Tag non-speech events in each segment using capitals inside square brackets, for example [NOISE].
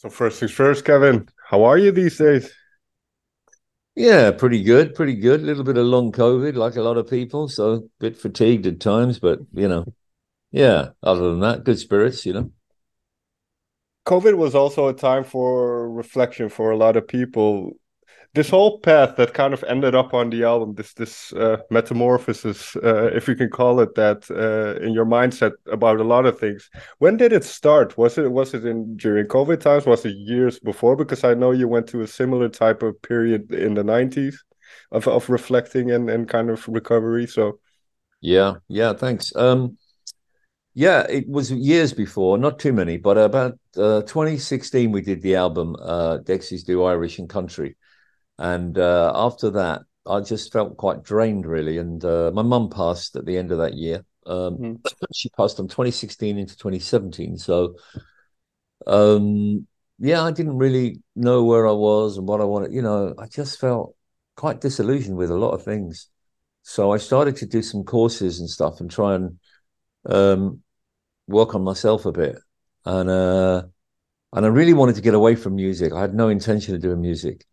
So first things first, Kevin, how are you these days? Yeah, pretty good, pretty good. A little bit of long COVID, like a lot of people, so a bit fatigued at times, but you know, yeah. Other than that, good spirits, you know. COVID was also a time for reflection for a lot of people this whole path that kind of ended up on the album this this uh, metamorphosis uh, if you can call it that uh, in your mindset about a lot of things when did it start? Was it was it in during covid times? Was it years before? Because i know you went to a similar type of period in the 90s of, of reflecting and, and kind of recovery so. Yeah yeah thanks. Um yeah, it was years before, not too many, but about uh, 2016 we did the album uh, Dexys Do Irish and Country, and uh, after that, I just felt quite drained, really. And uh, my mum passed at the end of that year. Um, mm. [COUGHS] She passed from 2016 into 2017. So, um, yeah, I didn't really know where I was and what I wanted. You know, I just felt quite disillusioned with a lot of things. So I started to do some courses and stuff and try and um, work on myself a bit. And uh, and I really wanted to get away from music. I had no intention of doing music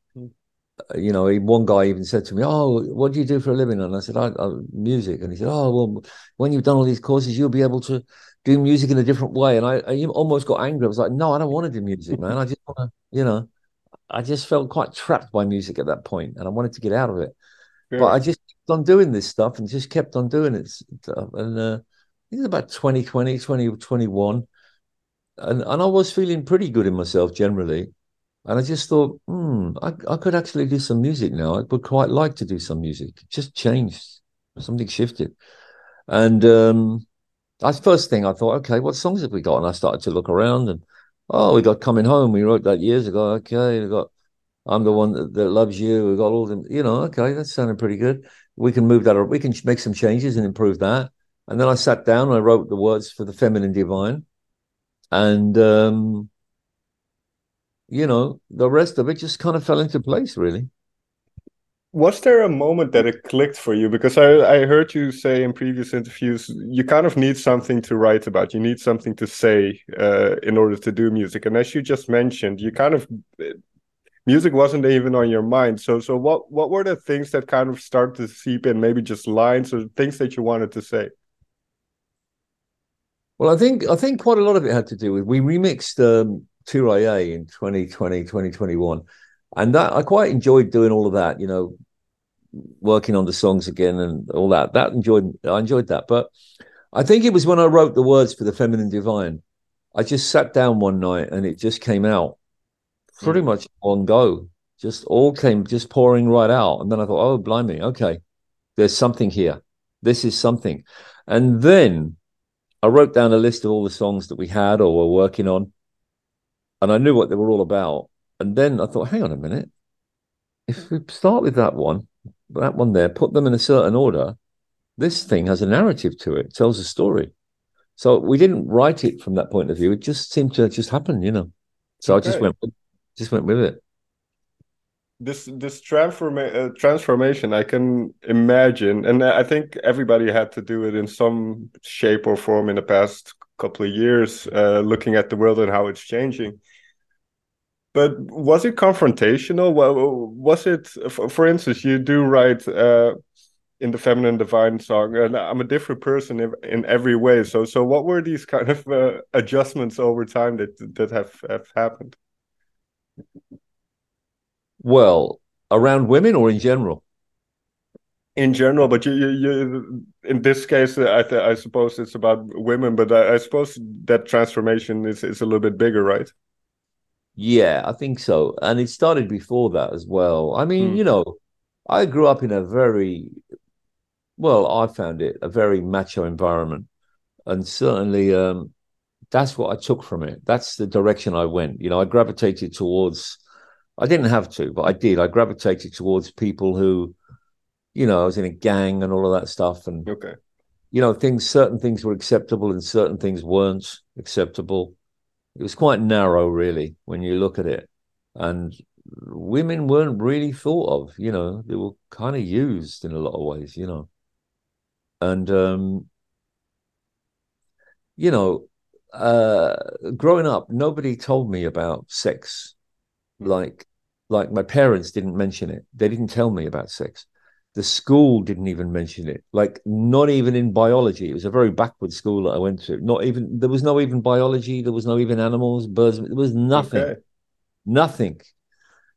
you know, one guy even said to me, "Oh, what do you do for a living?" And I said, "I, I music." And he said, "Oh, well, when you've done all these courses, you'll be able to do music in a different way." And I, I almost got angry. I was like, "No, I don't want to do music, man. I just want to, you know." I just felt quite trapped by music at that point, and I wanted to get out of it. Yeah. But I just kept on doing this stuff and just kept on doing it. And uh, I think about 2020, 2021. And, and I was feeling pretty good in myself generally. And I just thought, hmm, I, I could actually do some music now. I would quite like to do some music. It just changed. Something shifted. And um, that's first thing I thought, okay, what songs have we got? And I started to look around and, oh, we got Coming Home. We wrote that years ago. Okay, we got I'm the one that, that loves you. We got all them, you know, okay, that's sounding pretty good. We can move that, or we can make some changes and improve that. And then I sat down and I wrote the words for the feminine divine. And um, you know, the rest of it just kind of fell into place, really. Was there a moment that it clicked for you? Because I, I heard you say in previous interviews, you kind of need something to write about. You need something to say uh, in order to do music. And as you just mentioned, you kind of music wasn't even on your mind. So, so what what were the things that kind of start to seep in? Maybe just lines or things that you wanted to say. Well, I think I think quite a lot of it had to do with we remixed um, Too-Rye-Ay in 2020, 2021. And that I quite enjoyed doing all of that, you know, working on the songs again and all that. That enjoyed I enjoyed that. But I think it was when I wrote the words for the feminine divine. I just sat down one night and it just came out pretty mm. much on go. Just all came just pouring right out. And then I thought, oh blimey, okay, there's something here. This is something. And then I wrote down a list of all the songs that we had or were working on and I knew what they were all about. And then I thought, hang on a minute, if we start with that one, that one there, put them in a certain order, this thing has a narrative to it, tells a story. So we didn't write it from that point of view. It just seemed to just happen, you know. So okay. I just went, just went with it. This this transforma- uh, transformation, I can imagine, and I think everybody had to do it in some shape or form in the past couple of years, uh, looking at the world and how it's changing. But was it confrontational? Well, was it, for instance, you do write uh, in the feminine divine song, and I'm a different person in, in every way. So, so what were these kind of uh, adjustments over time that that have have happened? Well, around women or in general? In general, but you, you, you in this case, I, I suppose it's about women, but I, I, suppose that transformation is, is a little bit bigger, right? Yeah, I think so. And it started before that as well. I mean, mm. you know, I grew up in a very, well, I found it a very macho environment. And certainly um, that's what I took from it. That's the direction I went. You know, I gravitated towards, I didn't have to, but I did. I gravitated towards people who, you know, I was in a gang and all of that stuff. And okay, you know, things certain things were acceptable and certain things weren't acceptable. It was quite narrow, really, when you look at it. And women weren't really thought of, you know, they were kind of used in a lot of ways, you know. And um, you know, uh, growing up, nobody told me about sex. Hmm. Like, like my parents didn't mention it. They didn't tell me about sex. The school didn't even mention it. Like, not even in biology. It was a very backward school that I went to. Not even there was no even biology. There was no even animals, birds. There was nothing. Okay. Nothing.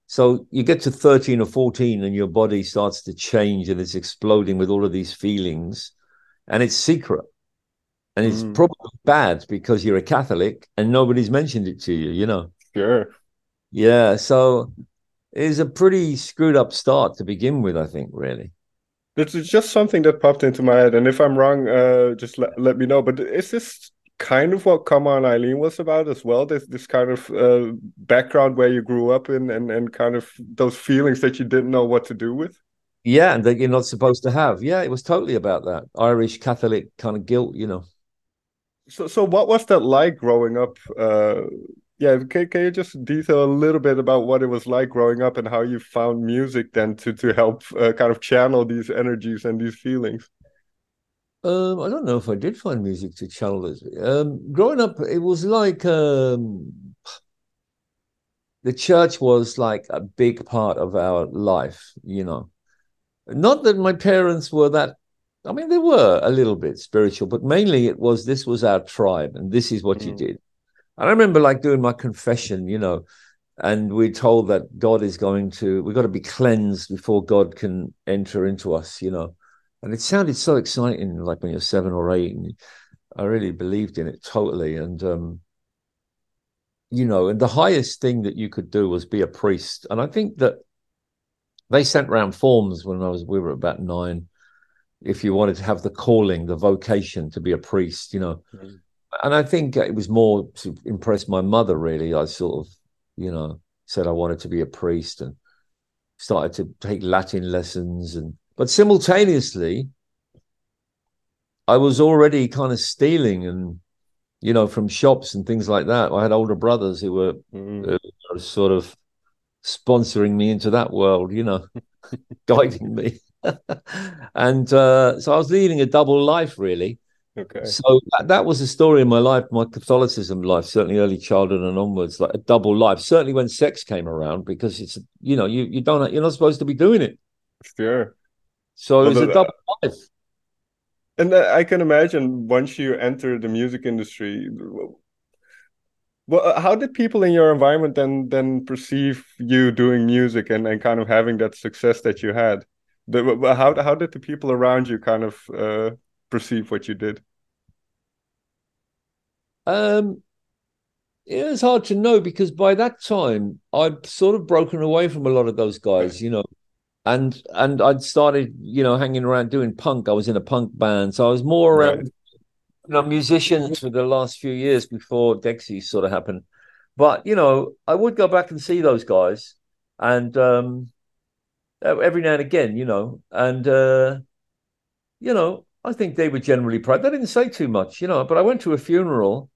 So you get to 13 or 14 and your body starts to change and it's exploding with all of these feelings and it's secret. And it's Mm. probably bad because you're a Catholic and nobody's mentioned it to you, you know? Sure. Yeah. So it's a pretty screwed up start to begin with, I think, really. It's it's just something that popped into my head, and if I'm wrong, uh, just let, let me know. But is this kind of what Come On Eileen was about as well? This this kind of uh, background where you grew up in, and and kind of those feelings that you didn't know what to do with. Yeah. And that you're not supposed to have. Yeah. It was totally about that Irish Catholic kind of guilt, you know? So so what was that like growing up? Uh, yeah, can can you just detail a little bit about what it was like growing up and how you found music then to to help uh, kind of channel these energies and these feelings? Um, I don't know if I did find music to channel this. Um, growing up, it was like um, the church was like a big part of our life, you know. Not that my parents were that, I mean, they were a little bit spiritual, but mainly it was this was our tribe and this is what you Mm. did. I remember like doing my confession, you know, and we're told that God is going to, we've got to be cleansed before God can enter into us, you know. And it sounded so exciting, like when you're seven or eight, and I really believed in it totally. And um, you know, and the highest thing that you could do was be a priest. And I think that they sent round forms when I was we were about nine, if you wanted to have the calling, the vocation to be a priest, you know. Mm. And I think it was more to impress my mother, really. I sort of, you know, said I wanted to be a priest and started to take Latin lessons and but simultaneously I was already kind of stealing and you know from shops and things like that. I had older brothers who were Mm. uh, sort of sponsoring me into that world, you know, [LAUGHS] guiding me. [LAUGHS] and uh, so I was leading a double life, really. Okay. So that, that was a story in my life, my Catholicism life, certainly early childhood and onwards, like a double life. Certainly when sex came around, because it's you know you you don't you're not supposed to be doing it. Sure. So it was a double life. And uh, I can imagine once you enter the music industry, well, uh, how did people in your environment then then perceive you doing music and, and kind of having that success that you had? The, w- w- how how did the people around you kind of uh, perceive what you did? Um, it was hard to know because by that time I'd sort of broken away from a lot of those guys, you know, and and I'd started, you know, hanging around doing punk. I was in a punk band, so I was more around, Right. you know, musicians for the last few years before Dexy sort of happened. But you know, I would go back and see those guys, and um, every now and again, you know, and uh, you know, I think they were generally proud. They didn't say too much, you know, but I went to a funeral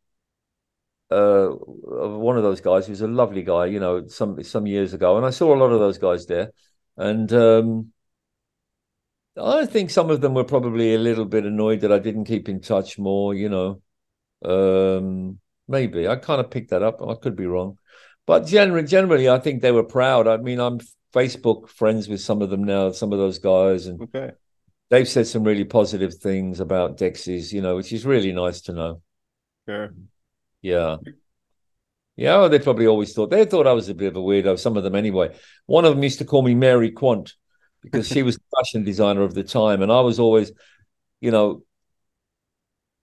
uh, of one of those guys. He was a lovely guy, you know, some some years ago, and I saw a lot of those guys there, and um, I think some of them were probably a little bit annoyed that I didn't keep in touch more, you know. Um, maybe I kind of picked that up. I could be wrong, but generally, generally, I think they were proud. I mean, I'm Facebook friends with some of them now, some of those guys, and Okay. They've said some really positive things about Dexys, you know, which is really nice to know. Sure. Yeah. Yeah, well, they probably always thought they thought I was a bit of a weirdo, some of them anyway. One of them used to call me Mary Quant because she was the fashion designer of the time, and I was always, you know,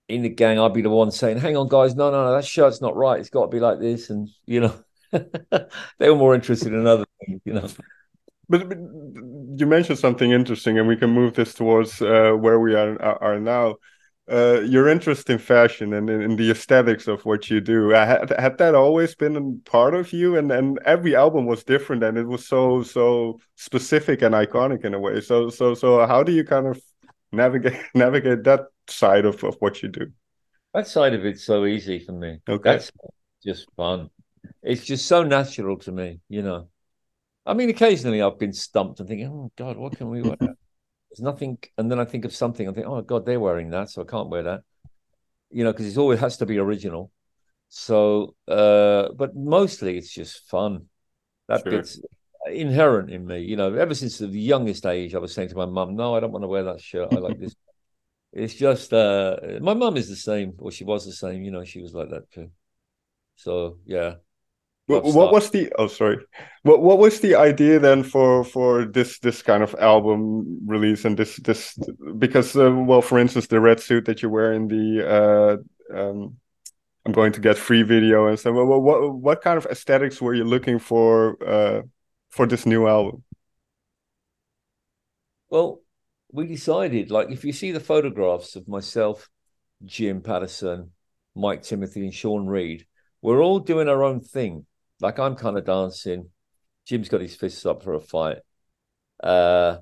in the gang, I'd be the one saying, Hang on, guys, no, no, no, that shirt's not right. It's got to be like this. And you know, [LAUGHS] they were more interested in other things, you know. But, but you mentioned something interesting, and we can move this towards uh, where we are are now. Uh, your interest in fashion and in, in the aesthetics of what you do uh, had, had that always been a part of you? And and every album was different, and it was so so specific and iconic in a way. So so so how do you kind of navigate [LAUGHS] navigate that side of, of what you do? That side of it's so easy for me. Okay. That's just fun. It's just so natural to me, you know. I mean, occasionally I've been stumped and thinking, oh God, what can we wear? [LAUGHS] There's nothing, and then I think of something. I think, oh God, they're wearing that, so I can't wear that. You know, because it always has to be original. So, uh, but mostly it's just fun. That Sure. bit's inherent in me. You know, ever since the youngest age, I was saying to my mum, "No, I don't want to wear that shirt. I like this." [LAUGHS] It's just uh, my mum is the same, or she was the same. You know, she was like that too. So yeah, What, what was the oh sorry. What what was the idea then for for this this kind of album release and this this because uh, well for instance the red suit that you wear in the uh um I'm going to get free video and so what what what kind of aesthetics were you looking for uh for this new album? Well, we decided like if you see the photographs of myself, Jim Paterson, Mike Timothy, and Sean Read, we're all doing our own thing. Like I'm kind of dancing. Jim's got his fists up for a fight. Uh,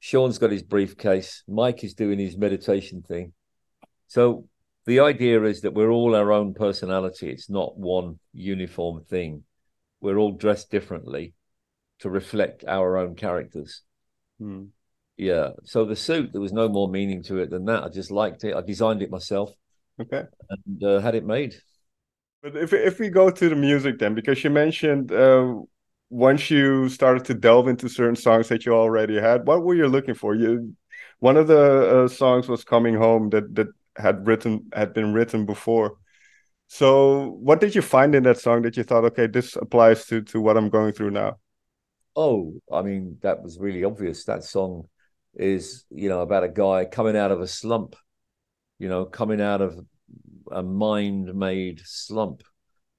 Sean's got his briefcase. Mike is doing his meditation thing. So the idea is that we're all our own personality. It's not one uniform thing. We're all dressed differently to reflect our own characters. Hmm. Yeah. So the suit, there was no more meaning to it than that. I just liked it. I designed it myself Okay. and uh, had it made. But if if we go to the music then, because you mentioned uh, once you started to delve into certain songs that you already had, what were you looking for? You one of the uh, songs was "Coming Home" that that had written had been written before. So what did you find in that song that you thought, okay, this applies to to what I'm going through now? Oh, I mean, that was really obvious. That song is, you know, about a guy coming out of a slump, you know, coming out of a mind-made slump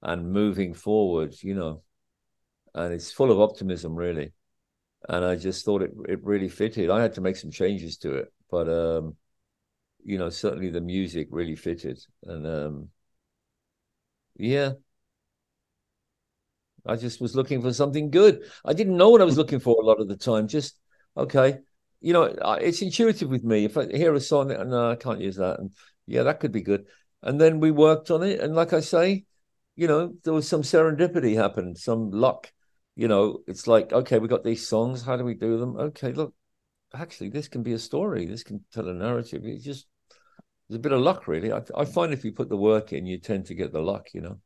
and moving forward, you know, and it's full of optimism, really. And I just thought it it really fitted. I had to make some changes to it, but um, you know, certainly the music really fitted. And um, yeah, I just was looking for something good. I didn't know what I was looking for a lot of the time. Just okay, you know, it's intuitive with me. If I hear a song, no, I can't use that, and yeah, that could be good. And then we worked on it, and like I say, you know, there was some serendipity happened, some luck. You know, it's like okay, we got these songs. How do we do them? Okay, look, actually, this can be a story. This can tell a narrative. It just there's a bit of luck, really. I, I find if you put the work in, you tend to get the luck. You know.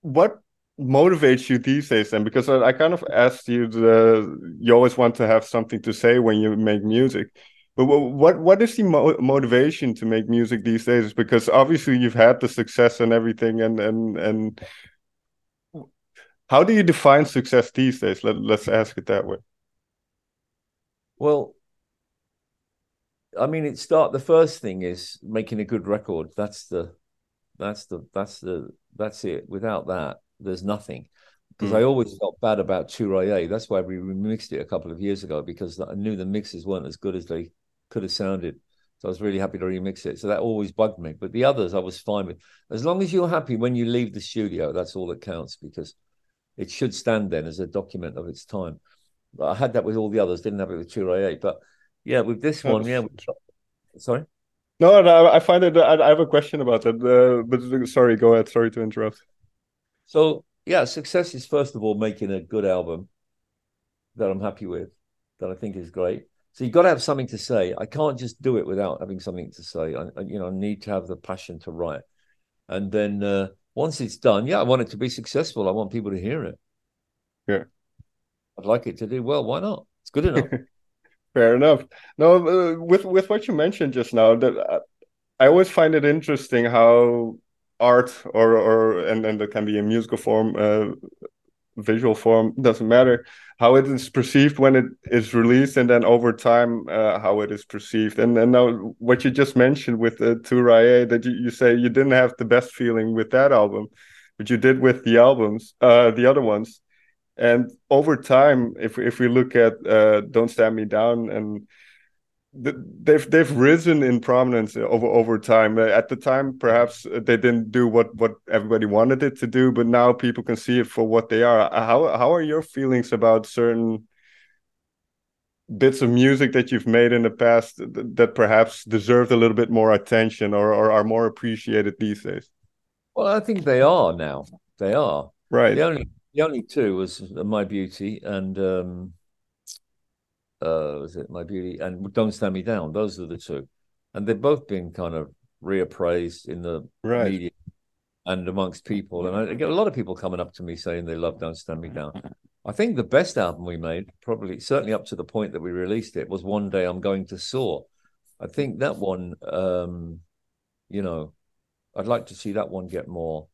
What motivates you these days then? Because I, I kind of asked you the you always want to have something to say when you make music. But what what is the mo motivation to make music these days? Because obviously you've had the success and everything, and and and how do you define success these days? Let let's ask it that way. Well, I mean, it start the first thing is making a good record. That's the that's the that's the that's it. Without that, there's nothing. Because Mm. I always felt bad about Too-Rye-Ay. That's why we remixed it a couple of years ago because I knew the mixes weren't as good as they could have sounded. So I was really happy to remix it. So that always bugged me. But the others I was fine with. As long as you're happy when you leave the studio, that's all that counts because it should stand then as a document of its time. But I had that with all the others, didn't have it with Too-Rye-Ay. But yeah, with this one, yeah. Sorry. No, no, I find it. I, I have a question about that. Uh, but uh, sorry, go ahead. Sorry to interrupt. So yeah, success is first of all making a good album that I'm happy with, that I think is great. So you've got to have something to say. I can't just do it without having something to say. I, you know, I need to have the passion to write. And then uh, once it's done, yeah, I want it to be successful. I want people to hear it. Yeah. I'd like it to do well. Why not? It's good enough. [LAUGHS] Fair enough. No, uh, with with what you mentioned just now, that uh, I always find it interesting how art or or and and that can be a musical form, uh, visual form, doesn't matter, how it is perceived when it is released, and then over time, uh, how it is perceived. And and now what you just mentioned with the two Too-Rye-Ay, that you, you say you didn't have the best feeling with that album, but you did with the albums, uh, the other ones. And over time, if if we look at uh, "Don't Stand Me Down" and they've they've risen in prominence over over time. Uh, At the time, perhaps uh, they didn't do what what everybody wanted it to do, but now people can see it for what they are. Uh, How how are your feelings about certain bits of music that you've made in the past th- that perhaps deserved a little bit more attention or or are more appreciated these days? well, I think they are now. They are. Right. The only the only two was My Beauty and um uh was it My Beauty and Don't Stand Me Down. Those are the two. And they've both been kind of reappraised in the Right. media. and amongst people. And I get a lot of people coming up to me saying they love Don't Stand Me Down. I think the best album we made, probably certainly up to the point that we released it, was One Day I'm Going to Soar. I think that one, um, you know, I'd like to see that one get more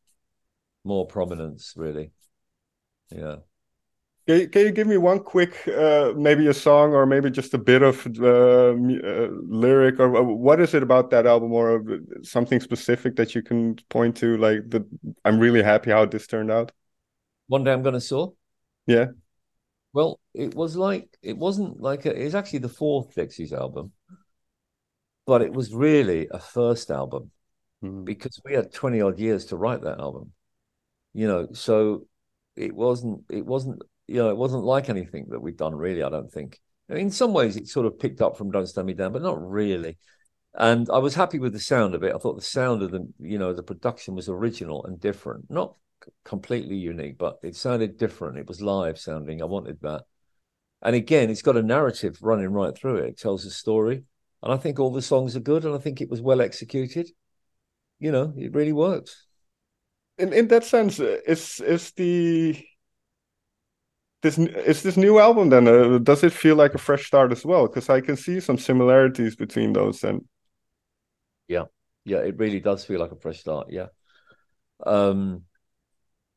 more prominence, really. Yeah. Can you, can you give me one quick, uh, maybe a song or maybe just a bit of uh, uh, lyric or uh, what is it about that album or something specific that you can point to? Like the, I'm really happy how this turned out. One day I'm gonna soar. Yeah. Well, it was like it wasn't like a, it was actually the fourth Dexys album, but it was really a first album mm. because we had twenty odd years to write that album. You know, so it wasn't it wasn't you know, it wasn't like anything that we'd done really, I don't think. In some ways, it sort of picked up from Don't Stand Me Down, but not really. And I was happy with the sound of it. I thought the sound of the, you know, the production was original and different, not completely unique, but it sounded different. It was live sounding. I wanted that. And again, it's got a narrative running right through it. It tells a story. And I think all the songs are good and I think it was well executed. You know, it really works. In in that sense, uh, is is the this is this new album then? Uh, does it feel like a fresh start as well? Because i can see some similarities between those and yeah. Yeah it really does feel like a fresh start yeah. Um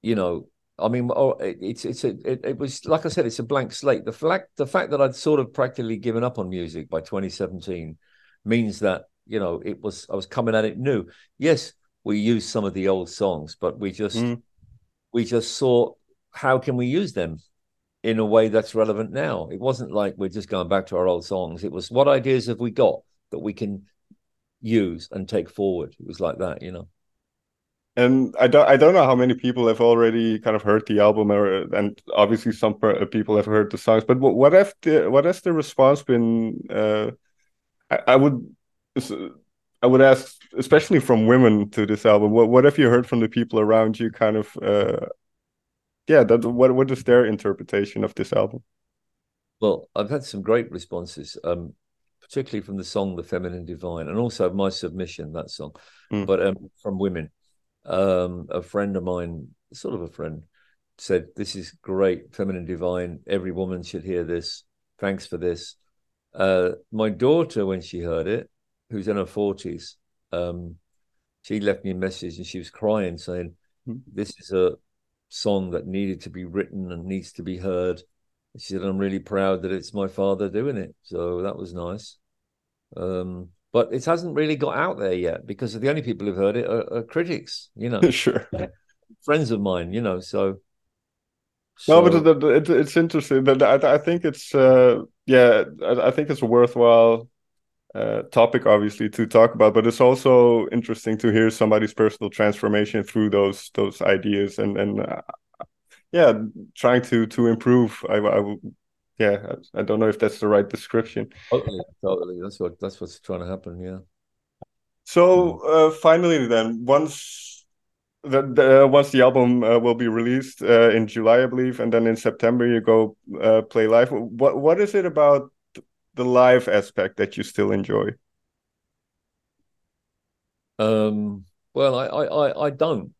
you know i mean oh, it, it's it's a, it, it was like i said it's a blank slate. The fact the fact that i'd sort of practically given up on music by 2017 means that you know it was i was coming at it new. Yes we used some of the old songs but we just mm. we just saw how can we use them in a way that's relevant now. It wasn't like we're just going back to our old songs. It was what ideas have we got that we can use and take forward. It was like that, you know. And I don't, I don't know how many people have already kind of heard the album, or and obviously some people have heard the songs. But what, what have the, what has the response been? Uh, I, I would, I would ask, especially from women to this album. What what have you heard from the people around you? Kind of uh, yeah, that what what is their interpretation of this album? Well, I've had some great responses, um, particularly from the song "The Feminine Divine" and also my submission that song, mm. but um, from women. Um, a friend of mine, sort of a friend, said, "This is great, Feminine Divine. Every woman should hear this. Thanks for this." Uh, my daughter, when she heard it, who's in her forties, um, she left me a message and she was crying, saying, mm. "This is a song that needed to be written and needs to be heard. She said, I'm really proud that it's my father doing it. So that was nice. Um, but it hasn't really got out there yet because the only people who've heard it are, are critics, you know. [LAUGHS] sure. Friends of mine, you know. So. so... No, but it, it, it's interesting. But I, I think it's, uh, yeah, I, I think it's worthwhile uh, topic obviously to talk about but it's also interesting to hear somebody's personal transformation through those those ideas and and uh, yeah trying to to improve. I i yeah i don't know if that's the right description. Totally totally. That's what that's what's trying to happen yeah. So uh, finally then once the, the once the album uh, will be released uh, in July, I believe, and then in September you go uh, play live. What what is it about the live aspect that you still enjoy? Um, well, I, I, I don't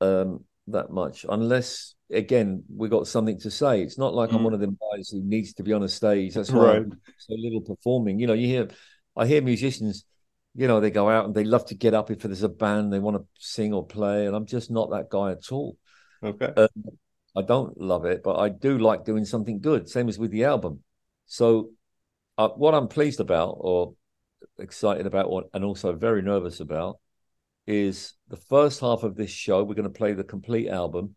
um, that much unless again we got something to say. It's not like mm. I'm one of them guys who needs to be on a stage. That's why right. I'm so little performing. You know, you hear I hear musicians, you know, they go out and they love to get up if there's a band they want to sing or play, and I'm just not that guy at all. Okay. Um, I don't love it, but I do like doing something good. Same as with the album. So uh, what I'm pleased about or excited about, or, and also very nervous about, is the first half of this show. We're going to play the complete album,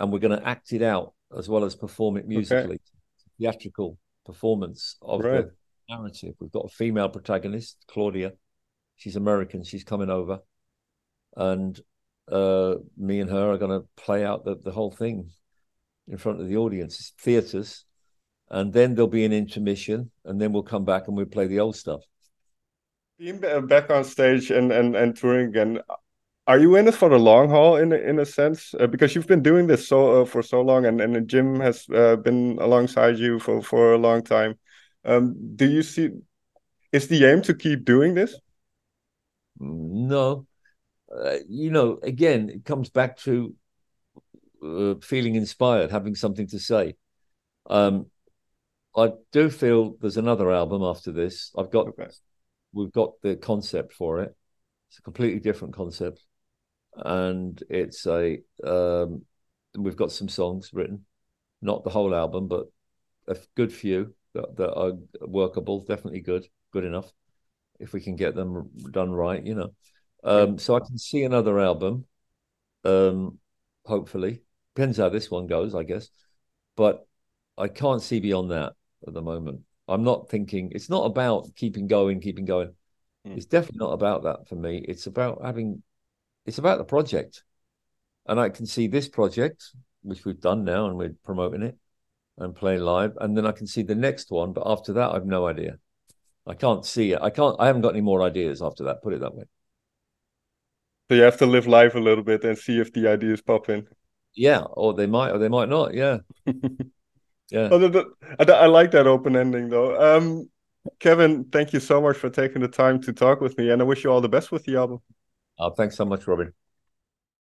and we're going to act it out as well as perform it musically, okay. theatrical performance of right. the narrative. We've got a female protagonist, Claudia. She's American. She's coming over, and uh, me and her are going to play out the, the whole thing in front of the audience. theaters and then there'll be an intermission, and then we'll come back and we'll play the old stuff. Being back on stage and and and touring again, are you in it for the long haul in in a sense? Uh, because you've been doing this so uh, for so long, and and Jim has uh, been alongside you for for a long time. Um, do you see? Is the aim to keep doing this? No, uh, you know, again, it comes back to uh, feeling inspired, having something to say. Um, I do feel there's another album after this. I've got, okay. we've got the concept for it. It's a completely different concept, and it's a. Um, we've got some songs written, not the whole album, but a good few that, that are workable. Definitely good, good enough. If we can get them done right, you know. Um, so I can see another album. Um, hopefully, depends how this one goes, I guess. But I can't see beyond that at the moment. I'm not thinking. It's not about keeping going, keeping going. Mm. It's definitely not about that for me. It's about having. It's about the project, and I can see this project, which we've done now, and we're promoting it and playing live, and then I can see the next one. But after that, I've no idea. I can't see it. I can't. I haven't got any more ideas after that. Put it that way. So you have to live life a little bit and see if the ideas pop in. Yeah, or they might, or they might not. Yeah, [LAUGHS] yeah. I, I like that open ending though. Um, Kevin, thank you so much for taking the time to talk with me, and I wish you all the best with the album. Oh, thanks so much, Robin.